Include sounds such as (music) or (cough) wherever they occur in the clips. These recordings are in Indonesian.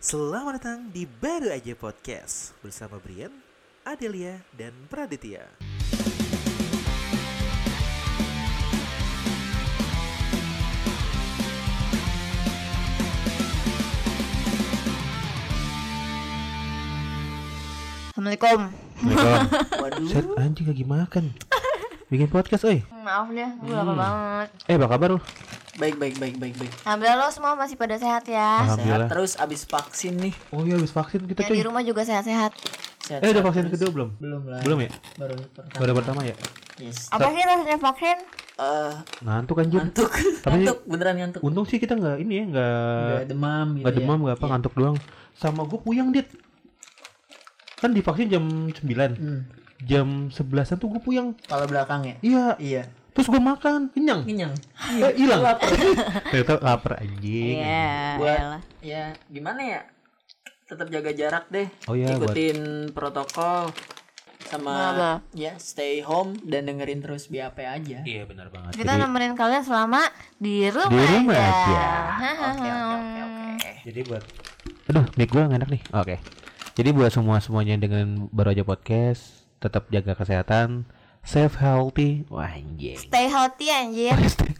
Selamat datang di Baru Aja Podcast bersama Brian, Adelia, dan Praditya. Assalamualaikum. (laughs) Waduh. Set anjing lagi makan. Bikin podcast, oi. Maaf deh, gue lapar banget. Eh, apa kabar lu? Baik, baik, baik, baik, baik. Alhamdulillah lo semua masih pada sehat ya. Alhamdulillah. Sehat terus abis vaksin nih. Oh iya, habis vaksin kita Yang di rumah juga sehat-sehat. Sehat, Eh, udah vaksin terus. kedua belum? Belum lah. Belum ya? Baru pertama. Baru pertama ya? Yes. Apa sih rasanya vaksin? Eh, Ngantuk anjir. ngantuk. Tapi- (laughs) ngantuk, beneran ngantuk. Untung sih kita nggak ini ya, nggak Gak demam gitu nggak demam ya. nggak apa ngantuk doang. Sama gue puyeng dit. Kan divaksin jam 9 Hmm. Jam 11an tuh gue puyeng. Kepala belakang ya? Iya. Iya. Terus gue makan, kenyang. Kenyang. Eh, hilang. Lapar. Ternyata lapar anjing. Iya. Buat ya gimana ya? Tetap jaga jarak deh. Oh iya, buat- Ikutin protokol sama Apa? ya stay home dan dengerin terus BAP aja. Iya benar banget. Kita Jadi, nemenin kalian selama di rumah, Di rumah aja. Oke, oke, oke, oke. jadi buat Aduh, mic gue nggak enak nih. Oke. Jadi buat semua semuanya dengan baru aja podcast, tetap jaga kesehatan, safe healthy. Wah, anjing. Stay healthy anjir. stay, (laughs)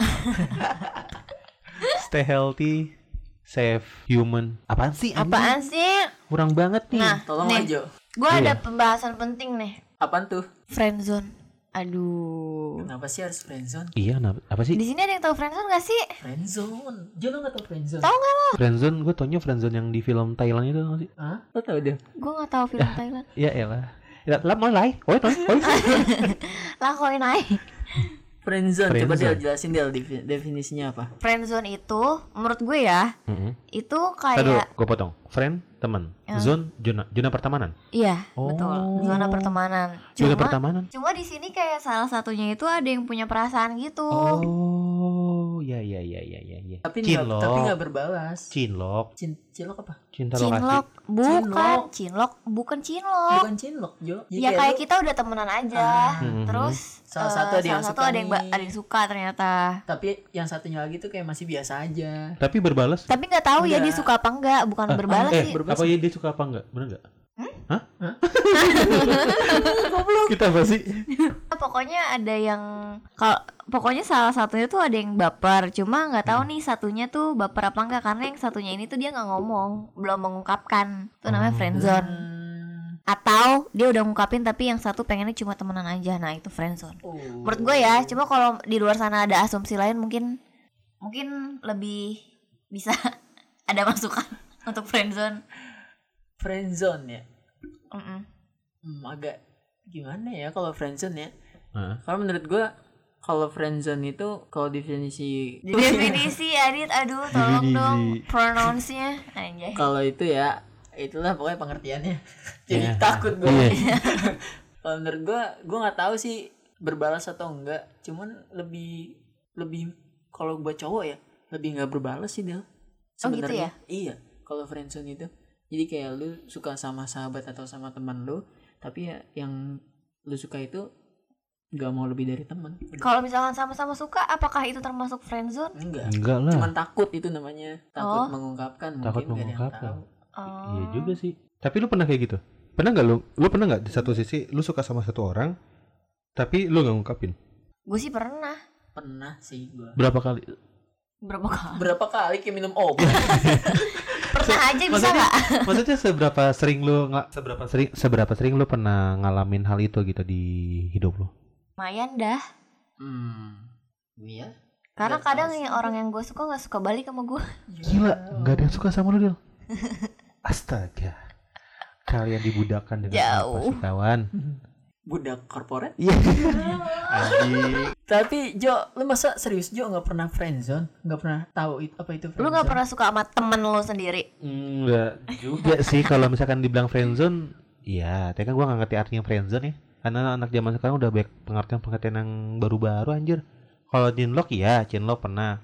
stay healthy, safe human. Apaan sih? anjing? Apaan sih? Kurang banget nih. Nah, Tolong nih, aja. gue Iya. ada pembahasan penting nih. Apaan tuh? Friendzone. Aduh. Kenapa sih harus friendzone? Iya, kenapa- apa sih? Di sini ada yang tahu friendzone gak sih? Friendzone. Jo lo gak tau friendzone? Tahu nggak lo? Friendzone, gue taunya friendzone yang di film Thailand itu sih? Hah? Lo tau deh? Gue nggak tahu film Thailand. Ya elah. Ya, lah mau lai. Oi, oi, oi. (laughs) Lah kau naik. Friendzone. Coba Friendzone. dia jelasin dia defi- definisinya apa? Friendzone itu menurut gue ya, Heeh. itu kayak gue potong. Friend, teman. Zone, zona, zona pertemanan. iya, Oh. betul. Zona pertemanan. Zona Cuma pertemanan. Cuma di sini kayak salah satunya itu ada yang punya perasaan gitu. Oh, ya ya ya ya ya ya. Tapi nggak Cinlok. tapi nggak berbalas. Cinlok, Cin cilok apa? cinta Cinlok, lokasi. bukan Cinlok. cinlok, bukan cinlok. Bukan cinlok, Jo. Jadi Ya kayak lu kita udah temenan aja. Mhm. Terus Salah eh, satu ada yang salah satu suka ada yang nih. ada yang suka ternyata. Tapi yang satunya lagi tuh kayak masih biasa aja. Tapi berbalas. Tapi nggak tahu ya dia Enggak. suka apa enggak, bukan berbalas eh, sih. berbalas apa ya dia suka apa enggak? Bener enggak? Hah? Hah? (laughs) Kita apa sih? (laughs) pokoknya ada yang kalau pokoknya salah satunya tuh ada yang baper cuma nggak tahu nih satunya tuh baper apa enggak karena yang satunya ini tuh dia nggak ngomong belum mengungkapkan itu namanya friendzone Hmm. atau dia udah ngungkapin tapi yang satu pengennya cuma temenan aja nah itu friendzone Oh. menurut gue ya cuma kalau di luar sana ada asumsi lain mungkin mungkin lebih bisa (laughs) ada masukan untuk friendzone friendzone ya. Mm-mm. Hmm, agak gimana ya kalau friendzone ya? Hah? Kalau menurut gua kalau friendzone itu kalau definisi (laughs) definisi Adit aduh tolong Definisi. dong pronounce-nya anjay kalau itu ya itulah pokoknya pengertiannya. (laughs) Jadi Iya. takut gua. Iya. (laughs) kalau menurut gua gua nggak tahu sih berbalas atau enggak. Cuman lebih lebih kalau buat cowok ya lebih nggak berbalas sih dia. Oh, gitu ya? Iya. Kalau friendzone itu jadi kayak lu suka sama sahabat atau sama teman lu, tapi ya yang lu suka itu nggak mau lebih dari teman. Kalau misalkan sama-sama suka, apakah itu termasuk friendzone? Enggak. Enggak lah. Cuman takut itu namanya. Takut Oh. mengungkapkan Takut mungkin nggak ada yang mengungkapkan. tahu. Oh. Iya juga sih. Tapi lu pernah kayak gitu? Pernah nggak lu? Lu pernah nggak di satu sisi lu suka sama satu orang, tapi lu nggak ngungkapin? Gue sih pernah. Pernah sih gua. Berapa kali? Berapa kali? Berapa kali kayak minum obat? (laughs) Pernah aja bisa maksudnya, nggak? (laughs) maksudnya seberapa sering lu nggak seberapa sering seberapa sering lu pernah ngalamin hal itu gitu di hidup lu? Lumayan dah. hmm. Iya. Karena Nggak kadang tahu sih. yang orang yang gue suka nggak suka balik sama gue. Gila, nggak ada yang suka sama lu, Dil. (laughs) Astaga. Kalian dibudakkan dengan Jauh. apa sih, kawan? (laughs) Budak korporat. Iya. (laughs) Tapi Jo, lu masa serius Jo nggak pernah friendzone? Nggak pernah tahu it- apa itu friendzone? Lu nggak pernah suka sama temen lo sendiri? Enggak juga sih kalau misalkan dibilang friendzone, iya, tapi kan gua nggak ngerti artinya friendzone ya. Karena anak zaman sekarang udah banyak pengertian-pengertian yang baru-baru anjir. Kalau cinlok iya, cinlok pernah.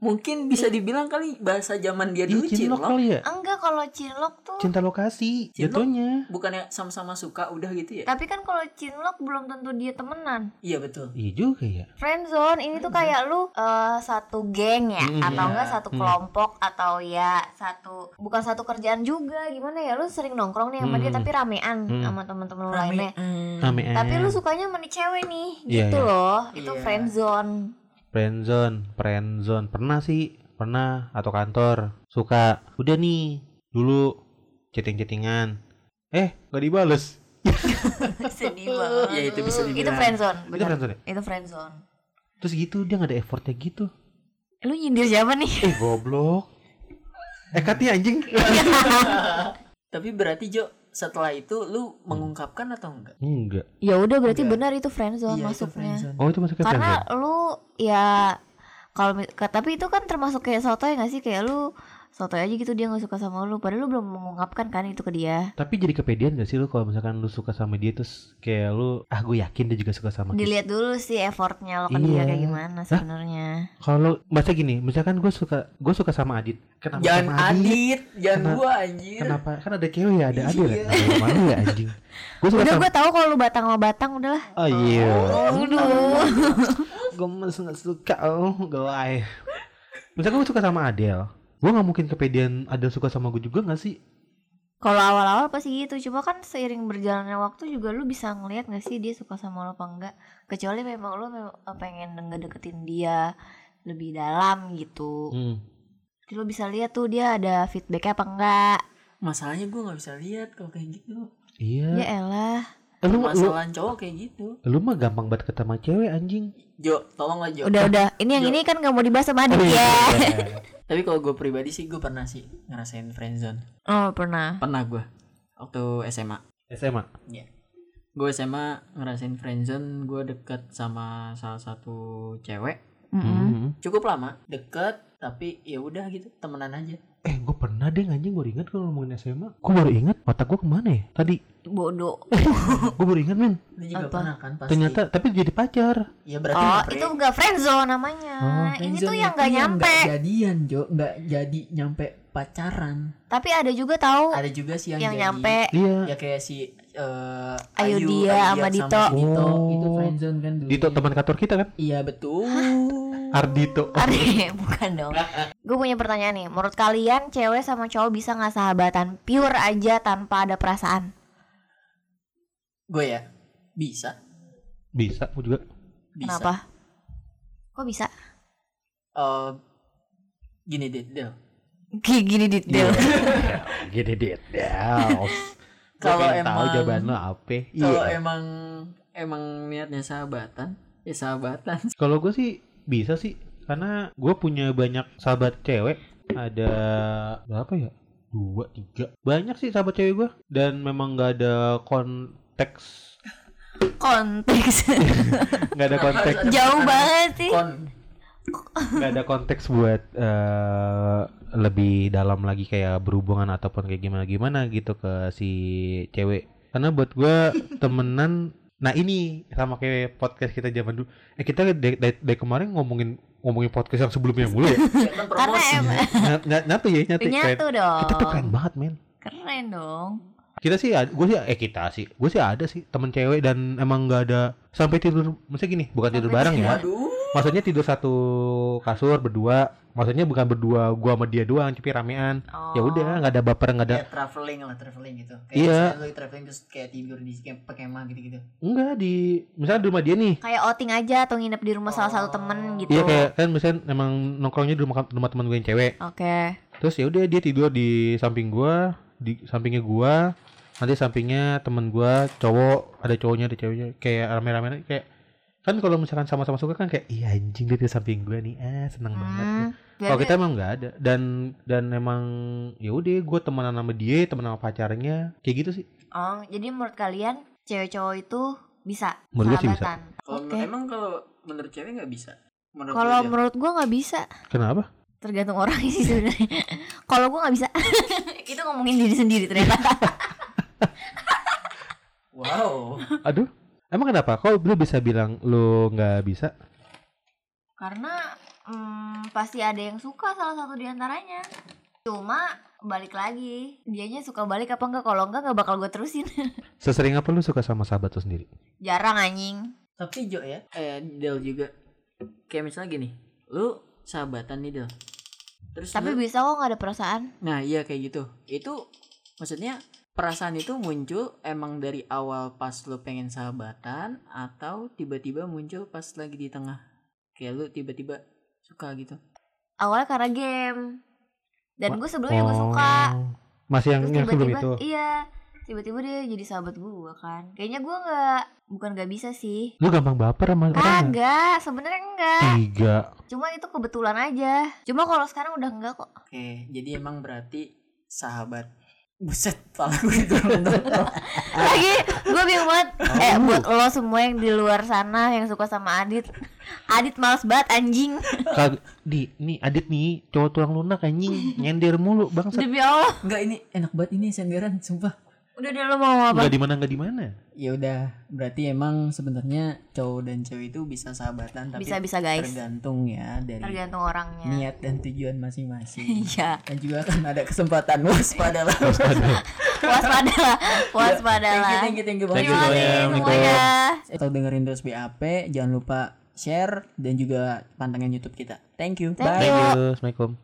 Mungkin bisa dibilang kali bahasa zaman dia Iya, dulu cinlok cinlok kali ya. Enggak kalau cinlok tuh Cinta lokasi Cinlok? jatuhnya. bukannya sama-sama suka udah gitu ya Tapi kan kalau cinlok belum tentu dia temenan iya betul Iya juga ya. Friendzone ini tuh kayak lu eh, satu geng ya Mm, Atau iya. enggak satu Mm. kelompok Atau ya satu Bukan satu kerjaan juga Gimana ya lu sering nongkrong nih sama dia Mm. Tapi ramean Mm. sama temen-temen lu lainnya Hmm. Rame Tapi lu sukanya sama nih cewek nih Iya, Gitu iya. loh Itu Iya. friendzone friendzone, friendzone. Pernah sih, pernah atau kantor suka. Udah nih, dulu chatting-chattingan. Eh, gak dibales. (laughs) Sedih banget Ya, itu bisa Itu dibilang. friendzone Itu bener. friendzone ya? Itu friendzone Terus gitu dia gak ada effortnya gitu. Lu nyindir siapa nih? Eh, goblok. (laughs) Eh, katanya anjing. tapi berarti Jo setelah itu lu mengungkapkan atau enggak Enggak. Ya udah berarti Enggak. benar itu friendzone Iya, itu masuknya. friendzone. Oh, itu masuknya Karena friendzone. lu ya kalau tapi itu kan termasuk kayak sotoy gak sih kayak lu sotoy aja gitu dia nggak suka sama lu padahal lu belum mengungkapkan kan itu ke dia. Tapi jadi kepedean gak sih lu kalau misalkan lu suka sama dia terus kayak lu ah gue yakin dia juga suka sama kita. Dilihat dulu sih effortnya lo ke dia Iya. kayak gimana sebenarnya. Kalau baca gini, misalkan gue suka gue suka sama Adit. Kenapa jangan sama Adit? adit jangan Kenapa- gua anjir Kenapa? Kan ada cewek ya, ada Adit. Iya. Nah, Malu ya anjing. Gue suka Udah sama gue tahu kalau lu batang sama batang udahlah. Oh iya. Udah. gue masih gak suka oh gue misalkan gue suka sama Adele gue nggak mungkin kepedean Adele suka sama gue juga gak sih Kalau awal-awal pasti gitu, cuma kan seiring berjalannya waktu juga lu bisa ngelihat gak sih dia suka sama lo apa enggak. Kecuali memang lu memang pengen ngedeketin dia lebih dalam gitu. hmm. Jadi lu bisa lihat tuh dia ada feedbacknya apa enggak. masalahnya gua nggak bisa lihat kalau kayak gitu iya Ya elah. Eh, lu, masalah cowok kayak gitu lu mah gampang banget ketemu cewek anjing Jo tolonglah Jo Udah udah. Ini yang Jo. ini kan gak mau dibahas sama Adit Oh, iya. ya. (laughs) tapi kalau gue pribadi sih gue pernah sih ngerasain friendzone Oh pernah. pernah gue waktu SMA SMA Iya. Gue SMA ngerasain friendzone, gue deket sama salah satu cewek. Mm-mm. Hmm. Cukup lama, deket tapi ya udah gitu, temenan aja. Eh gue pernah deh anjing baru ingat kalau ngomongin SMA gue baru ingat otak gue ke mana ya tadi Bodoh. (laughs) gue baru ingat men Lu juga Apa? pernah kan pasti. ternyata tapi jadi pacar Ya berarti Oh itu enggak friendzone namanya. Oh, ini tuh yang itu gak nyampe. nggak jadian Jo, nggak jadi nyampe pacaran. Tapi ada juga tahu Ada juga sih yang, yang jadi, nyampe. iya Ya kayak si eh, Ayu Ayu, Dia sama Dito. Dito. Oh. Itu friendzone kan dulu. Dito teman kantor kita kan Iya betul. Ardito Are, (laughs) bukan dong. Gue punya pertanyaan nih. Menurut kalian cewek sama cowok bisa nggak sahabatan pure aja tanpa ada perasaan? Gue ya bisa, bisa gue juga bisa. Kenapa? Kok bisa? Eh, gini deh, Del. Gini detail. gini dit ya (laughs) (laughs) Kalau tahu emang- jawaban lo apa Kalau Iya. emang emang niatnya sahabatan, ya sahabatan. Kalau gue sih bisa sih karena gue punya banyak sahabat cewek. Ada berapa ya? Dua tiga. Banyak sih sahabat cewek gue dan memang nggak ada konteks. Konteks. (laughs) nggak ada konteks. Jauh banget sih. Kon nggak ada konteks buat eh, lebih dalam lagi kayak berhubungan ataupun kayak gimana gimana gitu ke si cewek. Karena buat gue temenan nah ini sama kayak podcast kita zaman dulu. Eh kita dari, dari, dari kemarin ngomongin ngomongin podcast yang sebelumnya mulu ya? (laughs) Karena emang. Ny- nyatu ya nyatu keren. nyatu dong. kita tuh keren banget men. Keren dong. kita sih gue sih eh kita sih gue sih ada sih temen cewek dan emang nggak ada sampai tidur maksudnya gini bukan tidur bareng ya. maksudnya tidur satu kasur berdua maksudnya bukan berdua gua sama dia doang tapi ramean Oh. ya udah nggak ada baper nggak ada Kayak traveling lah, traveling gitu. Kayak Iya. lu traveling terus kayak tidur di kayak kemah gitu-gitu. enggak di misalnya di rumah dia nih Kayak outing aja atau nginep di rumah salah satu temen gitu. iya kayak kan misalnya emang nongkrongnya di rumah rumah teman gue yang cewek Oke. terus ya udah dia tidur di samping gua di sampingnya gua nanti sampingnya temen gua cowok ada cowoknya ada ceweknya kayak rame-rame kayak kan kalau misalkan sama-sama suka kan kayak iya anjing dia di samping gua nih ah seneng banget Hmm. kalau Berarti- kita emang nggak ada dan dan emang ya udah gue temenan sama dia temenan sama pacarnya kayak gitu sih Oh, jadi menurut kalian cewek cowok itu bisa Menurut gue sih bisa. Kalau Oke. emang kalau menurut cewek nggak bisa. Menurut Kalau menurut gua nggak bisa. kenapa Tergantung orang sih sebenarnya. (laughs) Kalau gua nggak bisa. (laughs) itu ngomongin diri sendiri ternyata. (laughs) wow. aduh emang kenapa kok lu bisa bilang lu nggak bisa Karena hmm, pasti ada yang suka salah satu di antaranya. Cuma balik lagi, dianya suka balik apa enggak? Kalau enggak nggak bakal gue terusin. (laughs) Sesering apa lu suka sama sahabat lu sendiri? Jarang anjing. Tapi Jo ya, eh Del juga. Kayak misalnya gini, lu sahabatan nih Del. Terus Tapi lu- bisa kok nggak ada perasaan. Nah iya kayak gitu Itu maksudnya perasaan itu muncul emang dari awal pas lu pengen sahabatan Atau tiba-tiba muncul pas lagi di tengah Kayak lu tiba-tiba suka gitu Awalnya karena game. Dan gue sebelumnya gue suka. Oh. Masih yang Terus yang sebelum tiba-tiba itu. iya, tiba-tiba dia jadi sahabat gue kan. Kayaknya gue nggak bukan nggak bisa sih. Lu gampang baper sama orang nggak? Kagak, sebenarnya enggak. Tiga. Cuma itu kebetulan aja. Cuma kalau sekarang udah enggak kok. Oke jadi emang berarti sahabat Buset pala gue itu Lagi gue bingung banget. Eh buat lo semua yang di luar sana yang suka sama Adit. Adit males banget anjing. Kag di nih Adit nih cowok tulang lunak anjing nyender mulu bangsat. Demi Allah. Enggak ini enak banget ini senderan sumpah Udah deh lo mau apa? Enggak di mana enggak di mana. Ya udah berarti emang sebenarnya cowok dan cewek itu bisa sahabatan Tapi Bisa-bisa guys. tergantung ya dari Tergantung orangnya. niat dan tujuan masing-masing (laughs) Iya. dan juga kan ada kesempatan (laughs) waspadalah Waspadalah. (laughs) Waspadalah. thank you thank you Thank thank you Terima kasih semuanya. atau dengerin terus BAP jangan lupa share dan juga pantengin YouTube kita thank you Thank bye you. Thank you. Assalamualaikum.